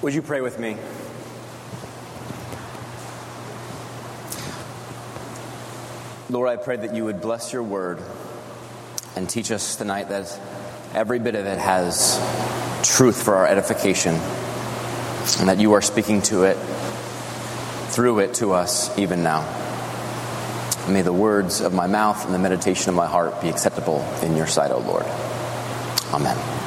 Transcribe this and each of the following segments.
Would you pray with me? Lord, I pray that you would bless your word and teach us tonight that every bit of it has truth for our edification and that you are speaking to it, through it to us even now. May the words of my mouth and the meditation of my heart be acceptable in your sight, O Lord. Amen.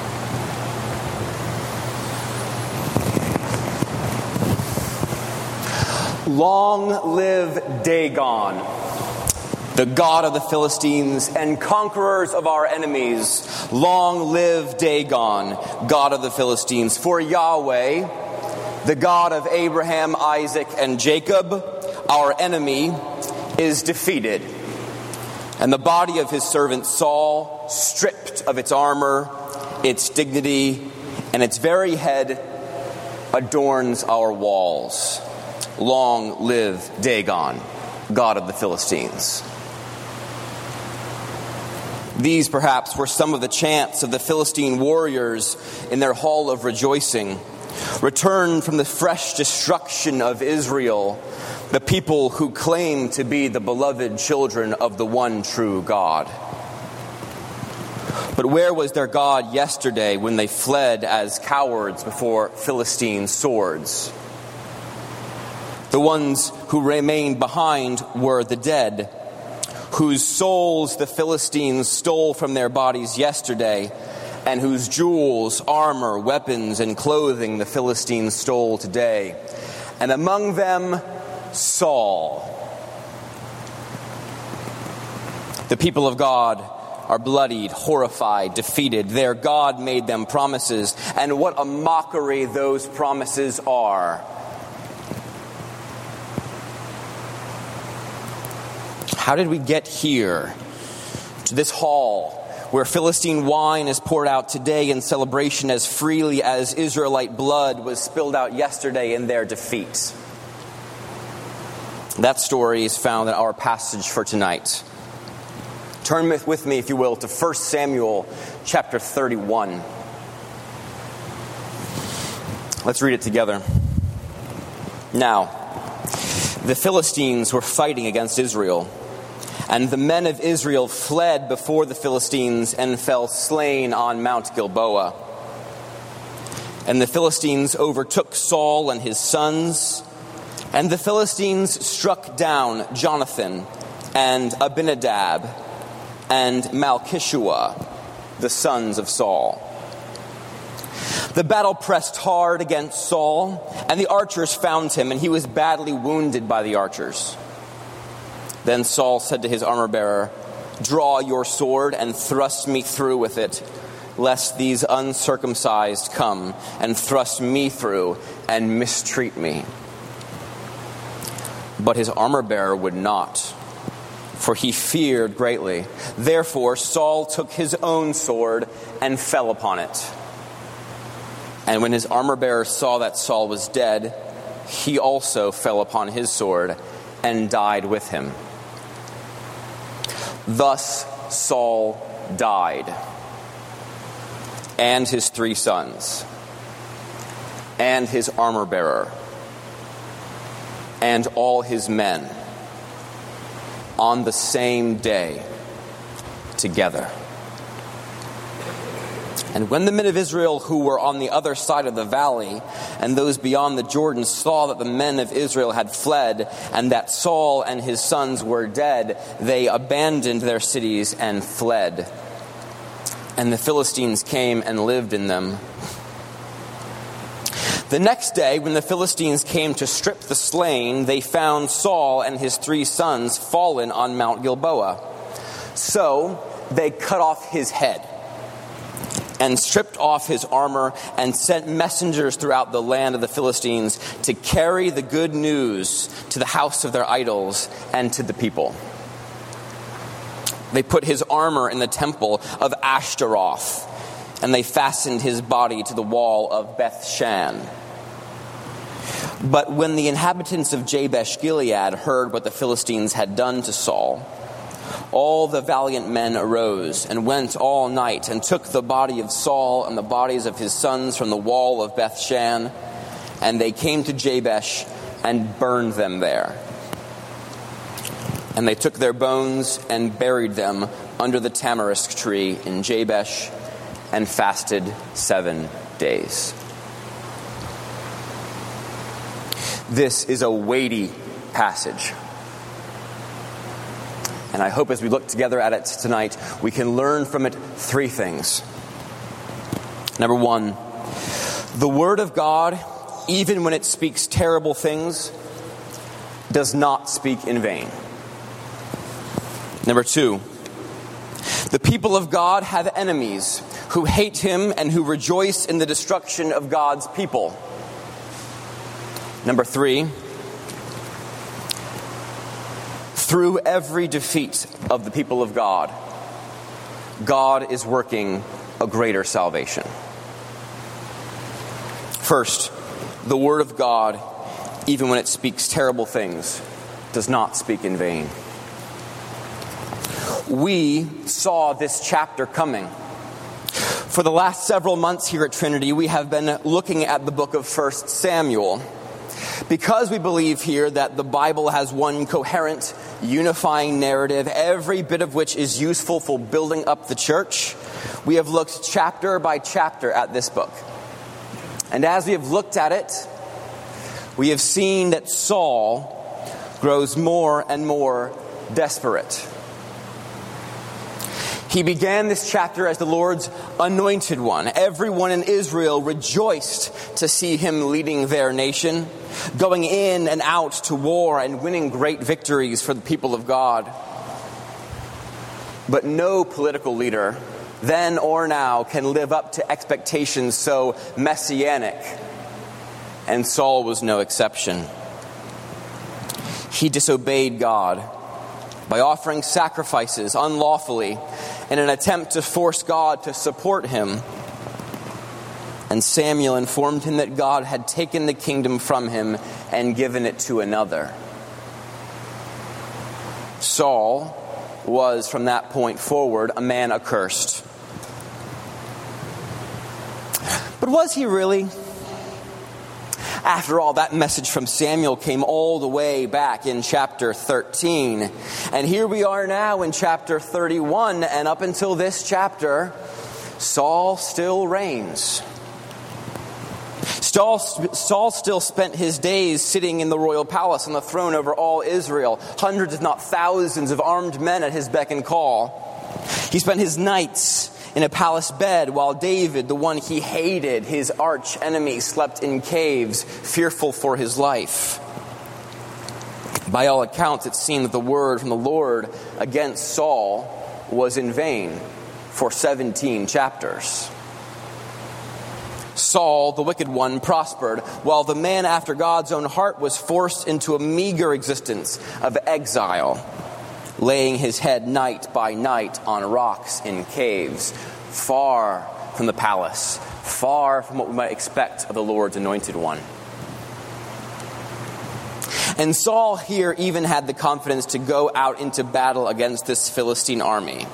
Long live Dagon, the god of the Philistines and conquerors of our enemies. Long live Dagon, god of the Philistines. For Yahweh, the God of Abraham, Isaac, and Jacob, our enemy, is defeated. And the body of his servant Saul, stripped of its armor, its dignity, and its very head, adorns our walls. Long live Dagon, God of the Philistines. These, perhaps, were some of the chants of the Philistine warriors in their hall of rejoicing. Returned from the fresh destruction of Israel, the people who claim to be the beloved children of the one true God. But where was their God yesterday when they fled as cowards before Philistine swords? The ones who remained behind were the dead, whose souls the Philistines stole from their bodies yesterday, and whose jewels, armor, weapons, and clothing the Philistines stole today. And among them, Saul. The people of God are bloodied, horrified, defeated. Their God made them promises, and what a mockery those promises are. How did we get here to this hall where Philistine wine is poured out today in celebration as freely as Israelite blood was spilled out yesterday in their defeat? That story is found in our passage for tonight. Turn with me, if you will, to 1 Samuel chapter 31. Let's read it together. Now, the Philistines were fighting against Israel. And the men of Israel fled before the Philistines and fell slain on Mount Gilboa. And the Philistines overtook Saul and his sons, and the Philistines struck down Jonathan and Abinadab and Malchishua, the sons of Saul. The battle pressed hard against Saul, and the archers found him, and he was badly wounded by the archers. Then Saul said to his armor bearer, Draw your sword and thrust me through with it, lest these uncircumcised come and thrust me through and mistreat me. But his armor bearer would not, for he feared greatly. Therefore, Saul took his own sword and fell upon it. And when his armor bearer saw that Saul was dead, he also fell upon his sword and died with him. Thus Saul died, and his three sons, and his armor bearer, and all his men on the same day together. And when the men of Israel who were on the other side of the valley and those beyond the Jordan saw that the men of Israel had fled and that Saul and his sons were dead, they abandoned their cities and fled. And the Philistines came and lived in them. The next day, when the Philistines came to strip the slain, they found Saul and his three sons fallen on Mount Gilboa. So they cut off his head and stripped off his armor and sent messengers throughout the land of the Philistines to carry the good news to the house of their idols and to the people. They put his armor in the temple of Ashtaroth, and they fastened his body to the wall of Beth Shan. But when the inhabitants of Jabesh Gilead heard what the Philistines had done to Saul, all the valiant men arose and went all night and took the body of Saul and the bodies of his sons from the wall of Bethshan and they came to Jabesh and burned them there. And they took their bones and buried them under the tamarisk tree in Jabesh and fasted seven days. This is a weighty passage. And I hope as we look together at it tonight, we can learn from it three things. Number one, the Word of God, even when it speaks terrible things, does not speak in vain. Number two, the people of God have enemies who hate Him and who rejoice in the destruction of God's people. Number three, through every defeat of the people of God, God is working a greater salvation. First, the Word of God, even when it speaks terrible things, does not speak in vain. We saw this chapter coming. For the last several months here at Trinity, we have been looking at the book of 1 Samuel. Because we believe here that the Bible has one coherent, unifying narrative, every bit of which is useful for building up the church, we have looked chapter by chapter at this book. And as we have looked at it, we have seen that Saul grows more and more desperate. He began this chapter as the Lord's anointed one. Everyone in Israel rejoiced to see him leading their nation, going in and out to war and winning great victories for the people of God. But no political leader, then or now, can live up to expectations so messianic. And Saul was no exception. He disobeyed God by offering sacrifices unlawfully in an attempt to force God to support him. And Samuel informed him that God had taken the kingdom from him and given it to another. Saul was, from that point forward, a man accursed. But was he really? After all, that message from Samuel came all the way back in chapter 13. And here we are now in chapter 31, and up until this chapter, Saul still reigns. Saul, Saul, still spent his days sitting in the royal palace on the throne over all Israel, hundreds, if not thousands, of armed men at his beck and call. He spent his nights in a palace bed, while David, the one he hated, his arch enemy, slept in caves, fearful for his life. By all accounts, it seemed that the word from the Lord against Saul was in vain for 17 chapters. Saul, the wicked one, prospered, while the man after God's own heart was forced into a meager existence of exile laying his head night by night on rocks in caves, far from the palace, far from what we might expect of the Lord's anointed one. And Saul here even had the confidence to go out into battle against this Philistine army.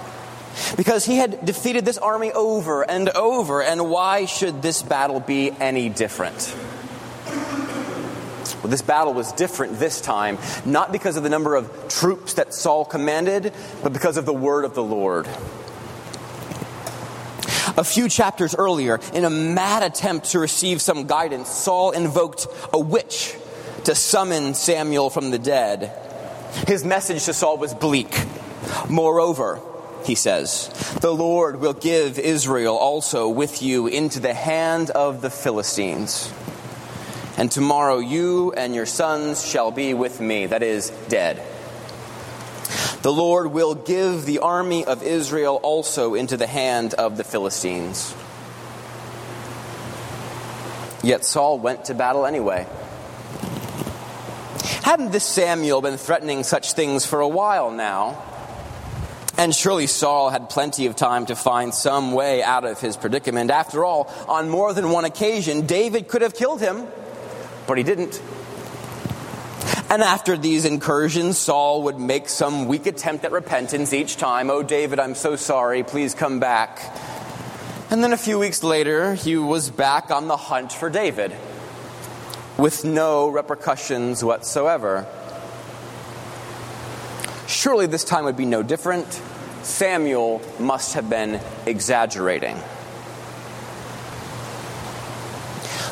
Because he had defeated this army over and over, and why should this battle be any different? This battle was different this time, not because of the number of troops that Saul commanded, but because of the word of the Lord. A few chapters earlier, in a mad attempt to receive some guidance, Saul invoked a witch to summon Samuel from the dead. His message to Saul was bleak. Moreover, he says, the Lord will give Israel also with you into the hand of the Philistines and tomorrow you and your sons shall be with me, that is, dead. The Lord will give the army of Israel also into the hand of the Philistines. Yet Saul went to battle anyway. Hadn't this Samuel been threatening such things for a while now? And surely Saul had plenty of time to find some way out of his predicament. After all, on more than one occasion, David could have killed him but he didn't. And after these incursions, Saul would make some weak attempt at repentance each time. Oh, David, I'm so sorry. Please come back. And then a few weeks later, he was back on the hunt for David. with no repercussions whatsoever. Surely this time would be no different. Samuel must have been exaggerating.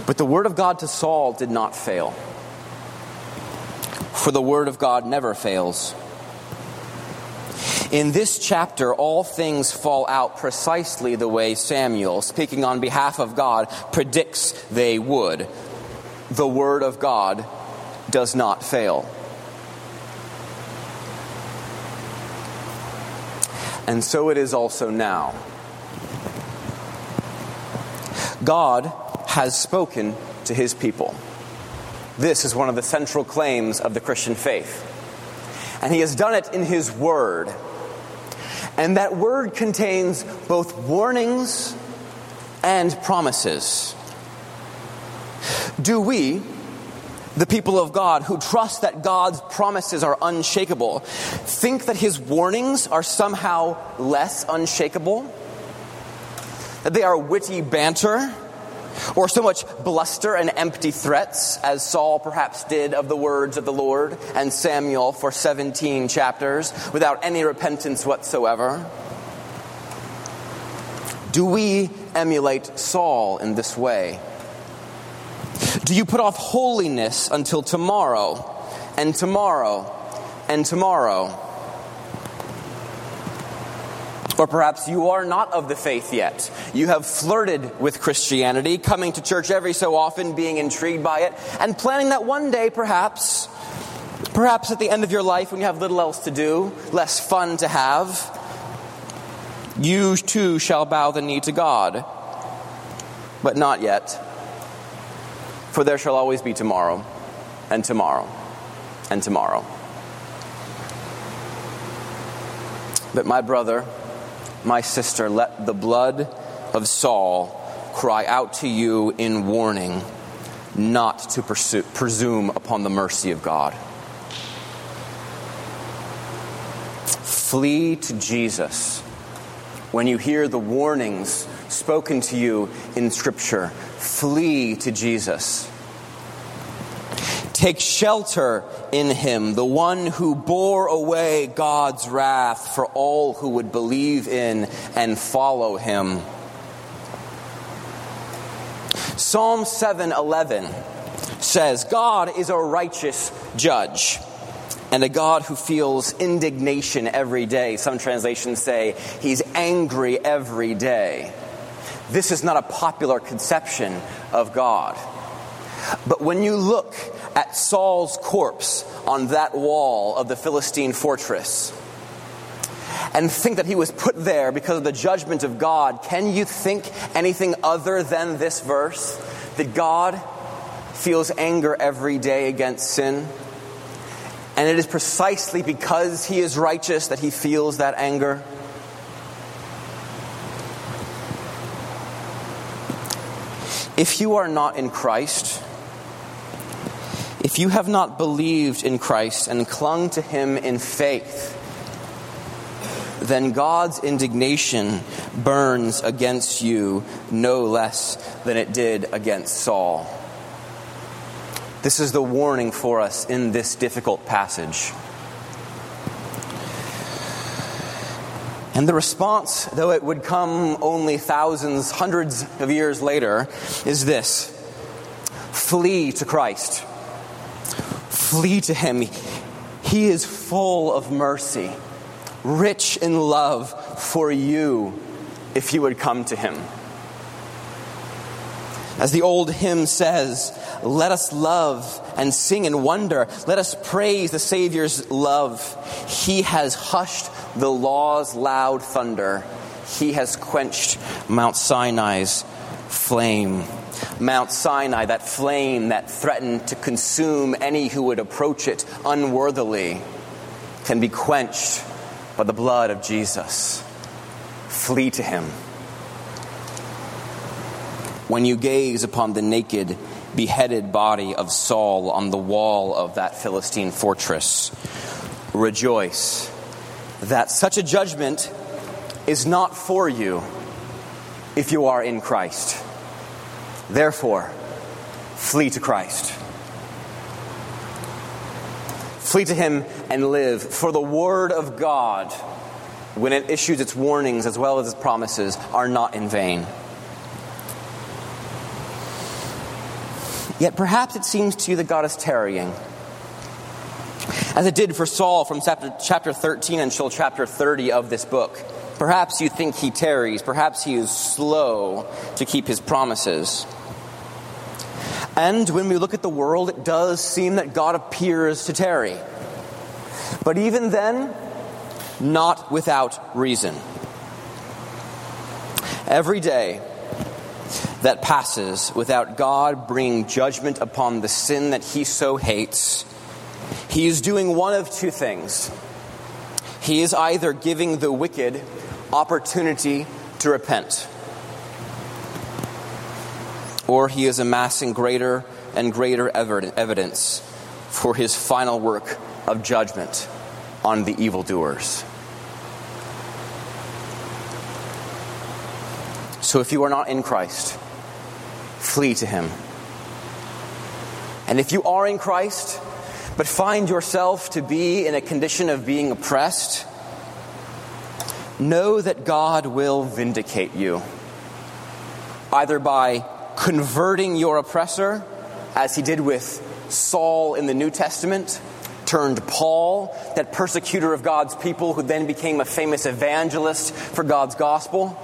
But the word of God to Saul did not fail. For the word of God never fails. In this chapter, all things fall out precisely the way Samuel, speaking on behalf of God, predicts they would. The word of God does not fail. And so it is also now. God has spoken to his people. This is one of the central claims of the Christian faith. And he has done it in his word. And that word contains both warnings and promises. Do we, the people of God who trust that God's promises are unshakable, think that his warnings are somehow less unshakable? That they are witty banter? Or so much bluster and empty threats, as Saul perhaps did of the words of the Lord and Samuel for 17 chapters, without any repentance whatsoever? Do we emulate Saul in this way? Do you put off holiness until tomorrow, and tomorrow, and tomorrow? Or perhaps you are not of the faith yet. You have flirted with Christianity, coming to church every so often, being intrigued by it, and planning that one day, perhaps, perhaps at the end of your life when you have little else to do, less fun to have, you too shall bow the knee to God. But not yet. For there shall always be tomorrow, and tomorrow, and tomorrow. But my brother, my sister, let the blood of Saul cry out to you in warning not to pursue, presume upon the mercy of God. Flee to Jesus when you hear the warnings spoken to you in Scripture. Flee to Jesus. Take shelter in him, the one who bore away God's wrath for all who would believe in and follow him. Psalm 7:11 says, God is a righteous judge and a God who feels indignation every day. Some translations say he's angry every day. This is not a popular conception of God. But when you look at Saul's corpse on that wall of the Philistine fortress and think that he was put there because of the judgment of God, can you think anything other than this verse? That God feels anger every day against sin? And it is precisely because he is righteous that he feels that anger? If you are not in Christ, if you have not believed in Christ and clung to him in faith, then God's indignation burns against you no less than it did against Saul. This is the warning for us in this difficult passage. And the response, though it would come only thousands, hundreds of years later, is this flee to Christ. Flee to him. He is full of mercy, rich in love for you if you would come to him. As the old hymn says, let us love and sing and wonder. Let us praise the Savior's love. He has hushed the law's loud thunder. He has quenched Mount Sinai's flame. Mount Sinai, that flame that threatened to consume any who would approach it unworthily, can be quenched by the blood of Jesus. Flee to him. When you gaze upon the naked, beheaded body of Saul on the wall of that Philistine fortress, rejoice that such a judgment is not for you if you are in Christ. Therefore, flee to Christ. Flee to Him and live, for the Word of God, when it issues its warnings as well as its promises, are not in vain. Yet perhaps it seems to you that God is tarrying. As it did for Saul from chapter, chapter 13 until chapter 30 of this book. Perhaps you think he tarries. Perhaps he is slow to keep his promises. And when we look at the world, it does seem that God appears to tarry. But even then, not without reason. Every day that passes without God bringing judgment upon the sin that he so hates, he is doing one of two things. He is either giving the wicked opportunity to repent, or he is amassing greater and greater evidence for his final work of judgment on the evildoers. So if you are not in Christ, flee to him. And if you are in Christ, but find yourself to be in a condition of being oppressed, know that God will vindicate you, either by converting your oppressor, as he did with Saul in the New Testament, turned Paul, that persecutor of God's people who then became a famous evangelist for God's gospel.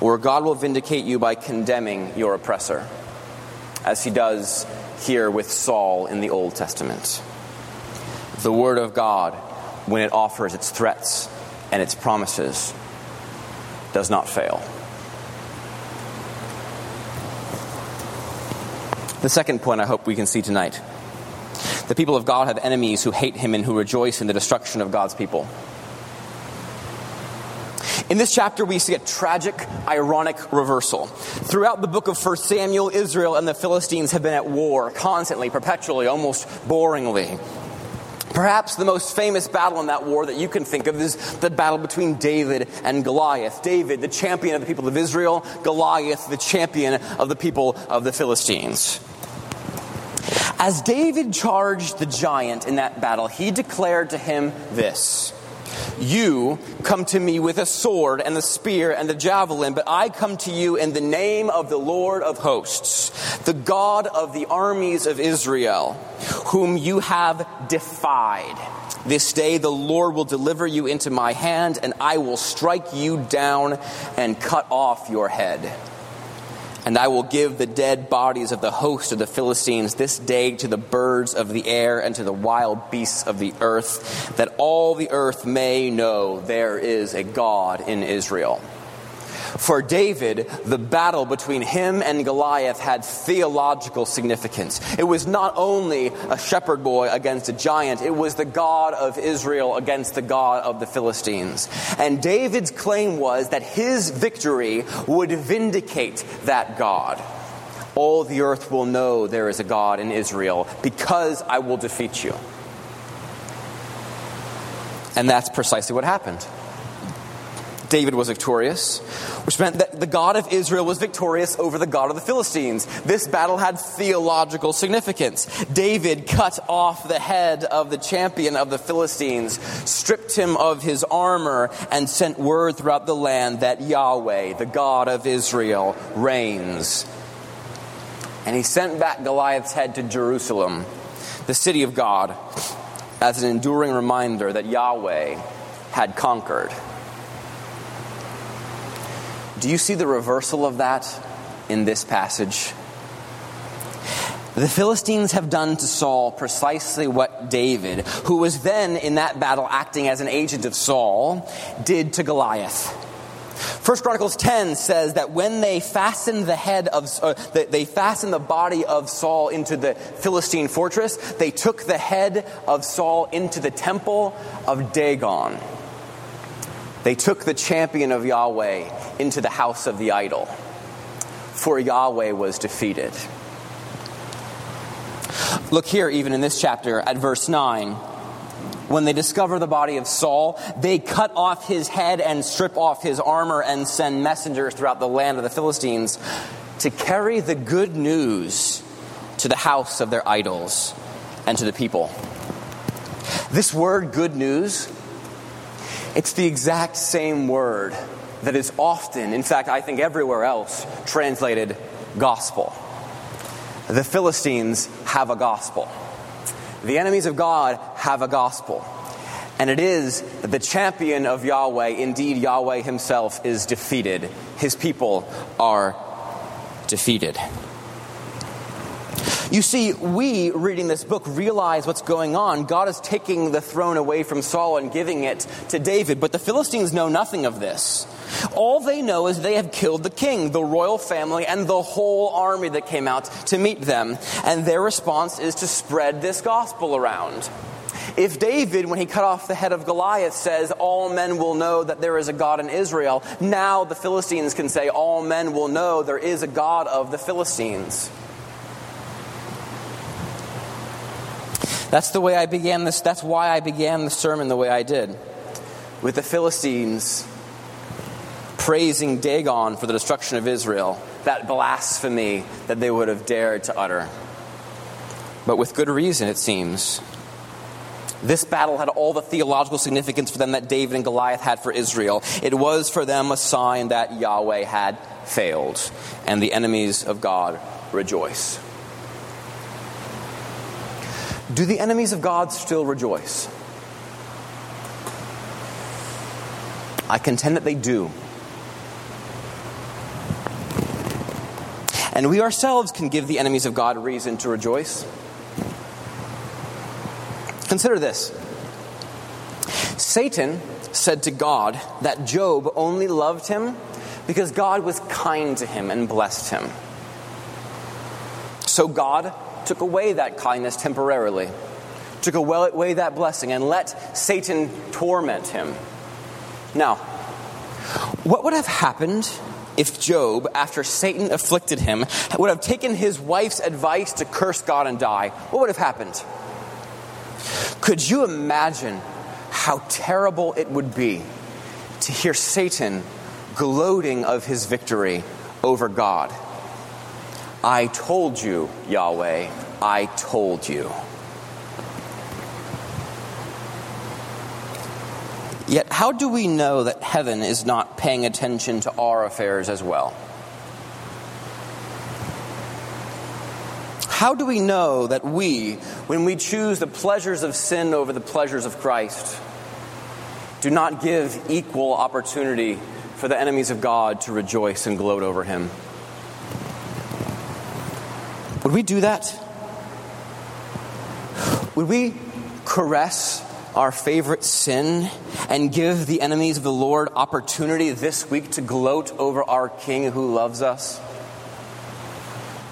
Or God will vindicate you by condemning your oppressor, as he does here with Saul in the Old Testament. The Word of God, when it offers its threats and its promises, does not fail. The second point I hope we can see tonight the people of God have enemies who hate him and who rejoice in the destruction of God's people. In this chapter, we see a tragic, ironic reversal. Throughout the book of 1 Samuel, Israel and the Philistines have been at war constantly, perpetually, almost boringly. Perhaps the most famous battle in that war that you can think of is the battle between David and Goliath. David, the champion of the people of Israel, Goliath, the champion of the people of the Philistines. As David charged the giant in that battle, he declared to him this You come to me with a sword and the spear and the javelin, but I come to you in the name of the Lord of hosts, the God of the armies of Israel, whom you have defied. This day the Lord will deliver you into my hand, and I will strike you down and cut off your head. And I will give the dead bodies of the host of the Philistines this day to the birds of the air and to the wild beasts of the earth, that all the earth may know there is a God in Israel. For David, the battle between him and Goliath had theological significance. It was not only a shepherd boy against a giant, it was the God of Israel against the God of the Philistines. And David's claim was that his victory would vindicate that God. All the earth will know there is a God in Israel because I will defeat you. And that's precisely what happened. David was victorious, which meant that the God of Israel was victorious over the God of the Philistines. This battle had theological significance. David cut off the head of the champion of the Philistines, stripped him of his armor, and sent word throughout the land that Yahweh, the God of Israel, reigns. And he sent back Goliath's head to Jerusalem, the city of God, as an enduring reminder that Yahweh had conquered. Do you see the reversal of that in this passage? The Philistines have done to Saul precisely what David, who was then in that battle acting as an agent of Saul, did to Goliath. First Chronicles 10 says that when they fastened the head of, uh, they fastened the body of Saul into the Philistine fortress, they took the head of Saul into the temple of Dagon. They took the champion of Yahweh into the house of the idol, for Yahweh was defeated. Look here, even in this chapter, at verse 9. When they discover the body of Saul, they cut off his head and strip off his armor and send messengers throughout the land of the Philistines to carry the good news to the house of their idols, and to the people. This word, good news, it's the exact same word that is often, in fact, I think everywhere else, translated gospel. The Philistines have a gospel. The enemies of God have a gospel. And it is that the champion of Yahweh, indeed Yahweh himself, is defeated. His people are defeated. You see, we reading this book realize what's going on. God is taking the throne away from Saul and giving it to David, but the Philistines know nothing of this. All they know is they have killed the king, the royal family, and the whole army that came out to meet them. And their response is to spread this gospel around. If David, when he cut off the head of Goliath, says, All men will know that there is a God in Israel, now the Philistines can say, All men will know there is a God of the Philistines. That's the way I began this. That's why I began the sermon the way I did. With the Philistines praising Dagon for the destruction of Israel, that blasphemy that they would have dared to utter. But with good reason, it seems. This battle had all the theological significance for them that David and Goliath had for Israel. It was for them a sign that Yahweh had failed, and the enemies of God rejoice. Do the enemies of God still rejoice? I contend that they do. And we ourselves can give the enemies of God reason to rejoice. Consider this Satan said to God that Job only loved him because God was kind to him and blessed him. So God took away that kindness temporarily, took away that blessing, and let Satan torment him. Now, what would have happened if Job, after Satan afflicted him, would have taken his wife's advice to curse God and die? What would have happened? Could you imagine how terrible it would be to hear Satan gloating of his victory over God? I told you, Yahweh, I told you. Yet, how do we know that heaven is not paying attention to our affairs as well? How do we know that we, when we choose the pleasures of sin over the pleasures of Christ, do not give equal opportunity for the enemies of God to rejoice and gloat over him? Would we do that? Would we caress our favorite sin and give the enemies of the Lord opportunity this week to gloat over our King who loves us?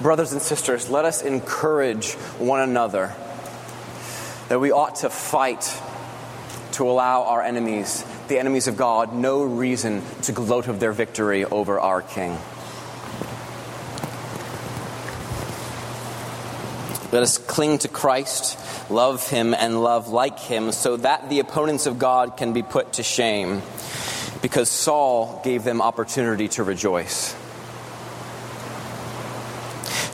Brothers and sisters, let us encourage one another that we ought to fight to allow our enemies, the enemies of God, no reason to gloat of their victory over our King. Let us cling to Christ, love Him, and love like Him so that the opponents of God can be put to shame because Saul gave them opportunity to rejoice.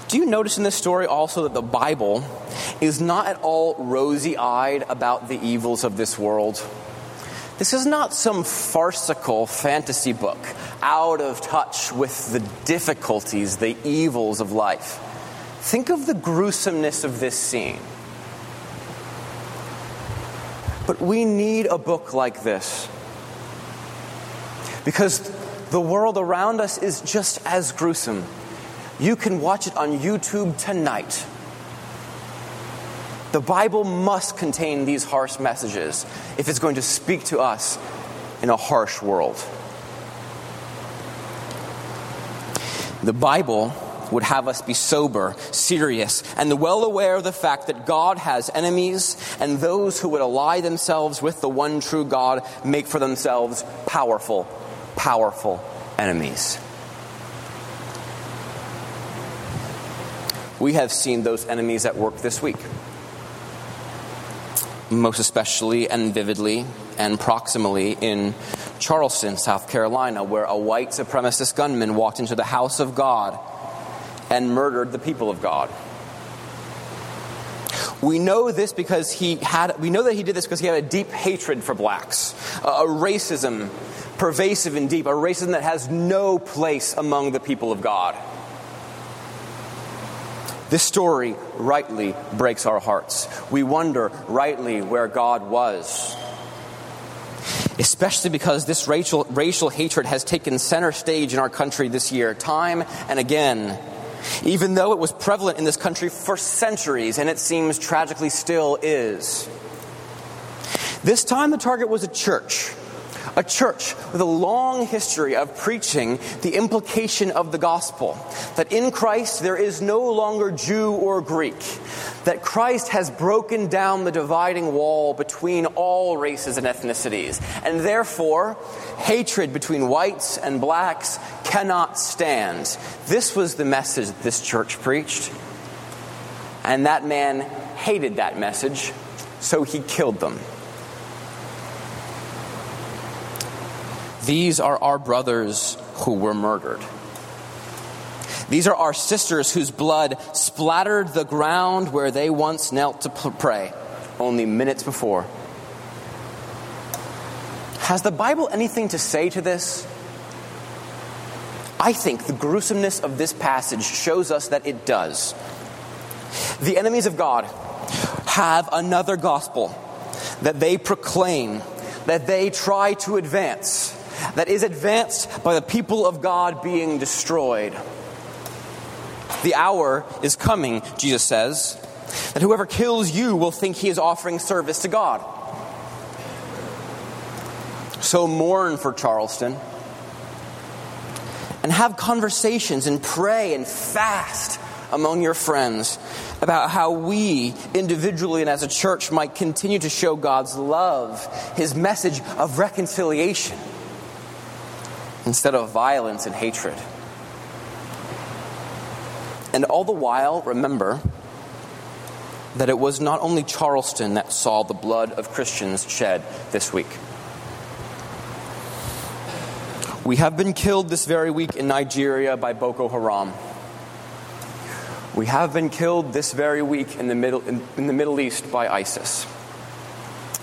Do you notice in this story also that the Bible is not at all rosy eyed about the evils of this world? This is not some farcical fantasy book out of touch with the difficulties, the evils of life. Think of the gruesomeness of this scene. But we need a book like this because the world around us is just as gruesome. You can watch it on YouTube tonight. The Bible must contain these harsh messages if it's going to speak to us in a harsh world. The Bible would have us be sober, serious, and well aware of the fact that God has enemies, and those who would ally themselves with the one true God make for themselves powerful, powerful enemies. we have seen those enemies at work this week. Most especially and vividly and proximally in Charleston, South Carolina, where a white supremacist gunman walked into the house of God and murdered the people of God. We know this because he had, we know that he did this because he had a deep hatred for blacks, a, racism pervasive and deep, a racism that has no place among the people of God. This story rightly breaks our hearts. We wonder rightly where God was. Especially because this racial, racial hatred has taken center stage in our country this year, time and again even though it was prevalent in this country for centuries, and it seems tragically still is. This time, the target was a church. A church with a long history of preaching the implication of the gospel that in Christ there is no longer Jew or Greek, that Christ has broken down the dividing wall between all races and ethnicities, and therefore hatred between whites and blacks cannot stand. This was the message that this church preached. And that man hated that message, so he killed them. These are our brothers who were murdered. These are our sisters whose blood splattered the ground where they once knelt to pray only minutes before. Has the Bible anything to say to this? I think the gruesomeness of this passage shows us that it does. The enemies of God have another gospel that they proclaim, that they try to advance, that is advanced by the people of God being destroyed. The hour is coming, Jesus says, that whoever kills you will think he is offering service to God. So mourn for Charleston and have conversations and pray and fast among your friends about how we individually and as a church might continue to show God's love, His message of reconciliation, instead of violence and hatred. And all the while, remember that it was not only Charleston that saw the blood of Christians shed this week. We have been killed this very week in Nigeria by Boko Haram. We have been killed this very week in the Middle, in, in the Middle East by ISIS.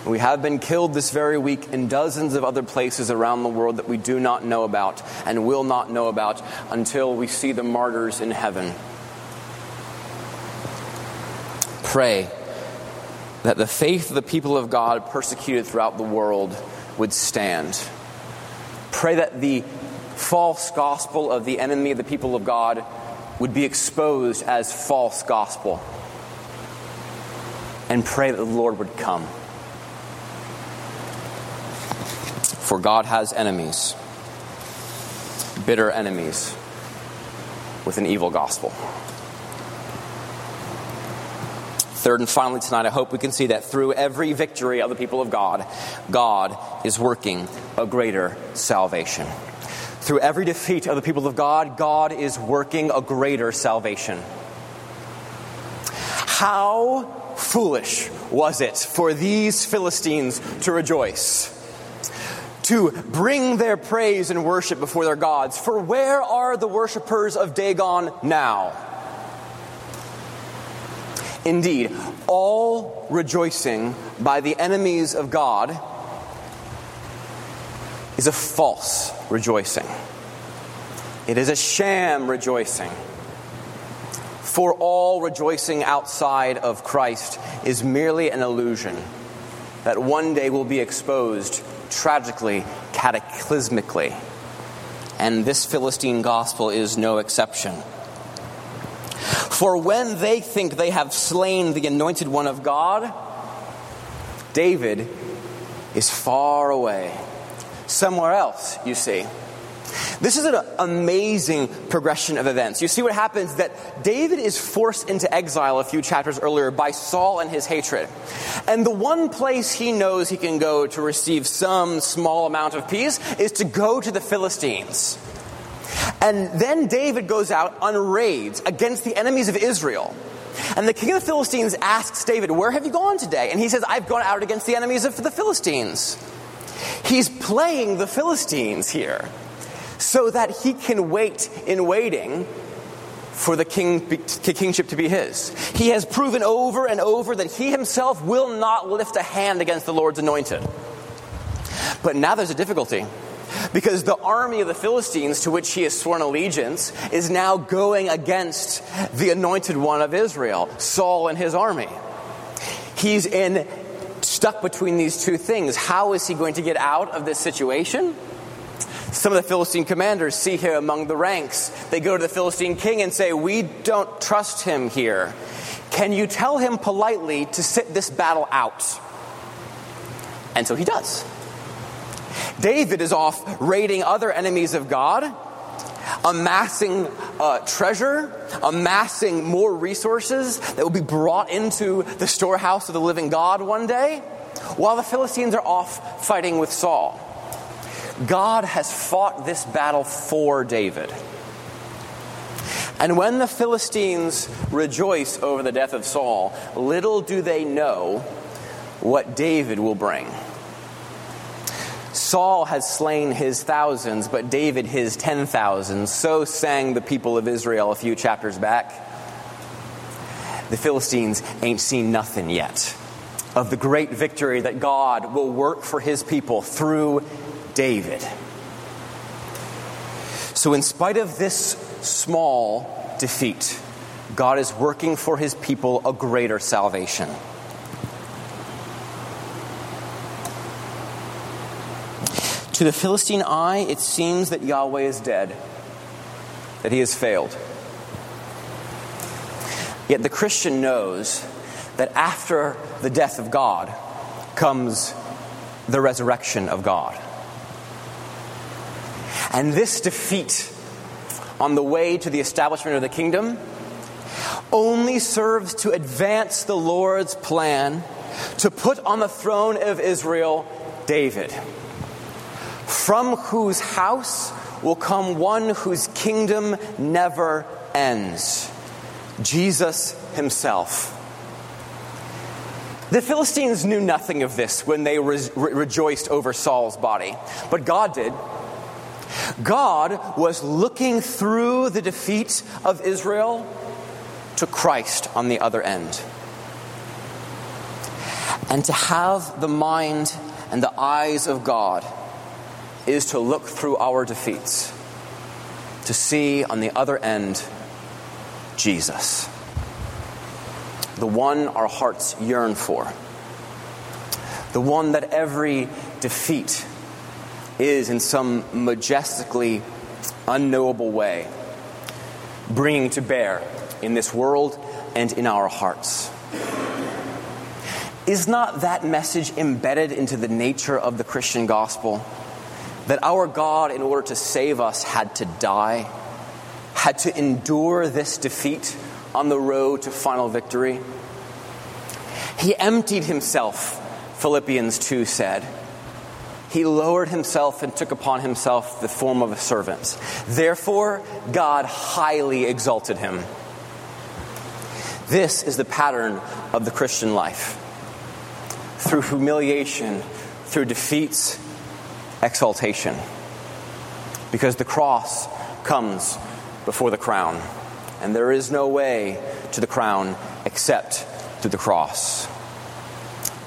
We have been killed this very week in dozens of other places around the world that we do not know about and will not know about until we see the martyrs in heaven. Pray that the faith of the people of God persecuted throughout the world would stand. Pray that the false gospel of the enemy of the people of God would be exposed as false gospel. And pray that the Lord would come. For God has enemies, bitter enemies, with an evil gospel. Third and finally, tonight, I hope we can see that through every victory of the people of God, God is working a greater salvation. Through every defeat of the people of God, God is working a greater salvation. How foolish was it for these Philistines to rejoice? To bring their praise and worship before their gods. For where are the worshippers of Dagon now? Indeed, all rejoicing by the enemies of God is a false rejoicing. It is a sham rejoicing. For all rejoicing outside of Christ is merely an illusion that one day will be exposed tragically, cataclysmically. And this Philistine gospel is no exception. For when they think they have slain the anointed one of God, David is far away, somewhere else, you see. This is an amazing progression of events. You see what happens that David is forced into exile a few chapters earlier by Saul and his hatred. And the one place he knows he can go to receive some small amount of peace is to go to the Philistines. And then David goes out on raids against the enemies of Israel. And the king of the Philistines asks David, Where have you gone today? And he says, I've gone out against the enemies of the Philistines. He's playing the Philistines here so that he can wait in waiting for the king, kingship to be his. He has proven over and over that he himself will not lift a hand against the Lord's anointed. But now there's a difficulty. Because the army of the Philistines to which he has sworn allegiance is now going against the anointed one of Israel, Saul and his army. He's in stuck between these two things. How is he going to get out of this situation? Some of the Philistine commanders see him among the ranks. They go to the Philistine king and say, We don't trust him here. Can you tell him politely to sit this battle out? And so he does. David is off raiding other enemies of God, amassing uh, treasure, amassing more resources that will be brought into the storehouse of the living God one day, while the Philistines are off fighting with Saul. God has fought this battle for David. And when the Philistines rejoice over the death of Saul, little do they know what David will bring. Saul has slain his thousands, but David his ten thousands. So sang the people of Israel a few chapters back. The Philistines ain't seen nothing yet of the great victory that God will work for his people through David. So, in spite of this small defeat, God is working for his people a greater salvation. To the Philistine eye, it seems that Yahweh is dead, that he has failed. Yet the Christian knows that after the death of God comes the resurrection of God. And this defeat on the way to the establishment of the kingdom only serves to advance the Lord's plan to put on the throne of Israel David, from whose house will come one whose kingdom never ends Jesus himself. The Philistines knew nothing of this when they re- rejoiced over Saul's body, but God did. God was looking through the defeat of Israel to Christ on the other end. And to have the mind and the eyes of God is to look through our defeats, to see on the other end Jesus, the one our hearts yearn for, the one that every defeat is in some majestically unknowable way bringing to bear in this world and in our hearts. Is not that message embedded into the nature of the Christian gospel? That our God, in order to save us, had to die, had to endure this defeat on the road to final victory? He emptied himself, Philippians 2 said he lowered himself and took upon himself the form of a servant. Therefore, God highly exalted him. This is the pattern of the Christian life. Through humiliation, through defeats, exaltation. Because the cross comes before the crown. And there is no way to the crown except through the cross.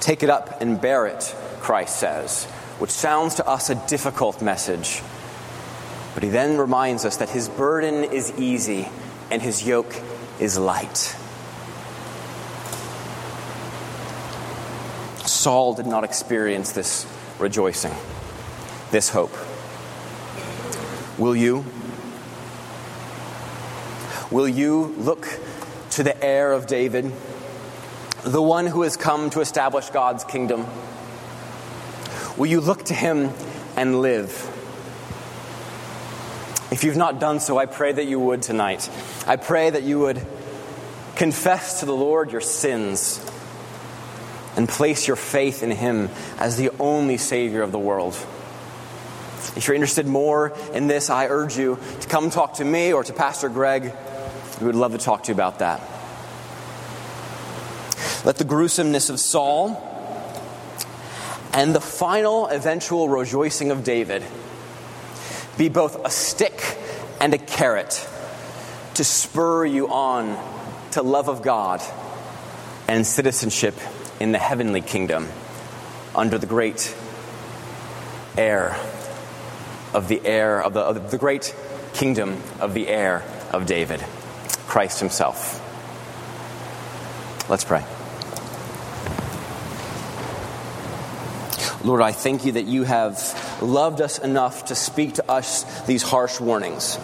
Take it up and bear it, Christ says which sounds to us a difficult message. But he then reminds us that his burden is easy and his yoke is light. Saul did not experience this rejoicing, this hope. Will you? Will you look to the heir of David, the one who has come to establish God's kingdom? Will you look to him and live? If you've not done so, I pray that you would tonight. I pray that you would confess to the Lord your sins and place your faith in him as the only Savior of the world. If you're interested more in this, I urge you to come talk to me or to Pastor Greg. We would love to talk to you about that. Let the gruesomeness of Saul and the final eventual rejoicing of David be both a stick and a carrot to spur you on to love of God and citizenship in the heavenly kingdom under the great heir of the heir of the, of the great kingdom of the heir of David, Christ Himself. Let's pray. Lord, I thank you that you have loved us enough to speak to us these harsh warnings.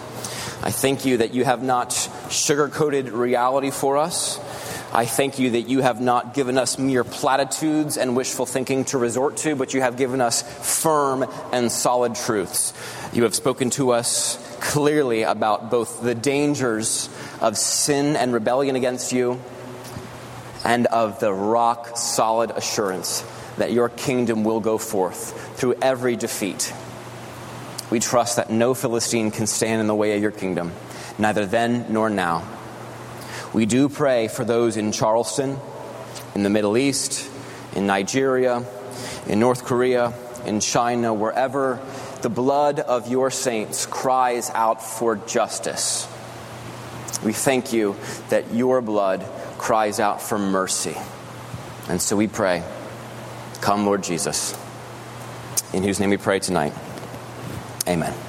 I thank you that you have not sugar-coated reality for us. I thank you that you have not given us mere platitudes and wishful thinking to resort to, but you have given us firm and solid truths. You have spoken to us clearly about both the dangers of sin and rebellion against you and of the rock solid assurance that your kingdom will go forth through every defeat. We trust that no Philistine can stand in the way of your kingdom, neither then nor now. We do pray for those in Charleston, in the Middle East, in Nigeria, in North Korea, in China, wherever the blood of your saints cries out for justice. We thank you that your blood cries out for mercy. And so we pray. Come, Lord Jesus, in whose name we pray tonight. Amen.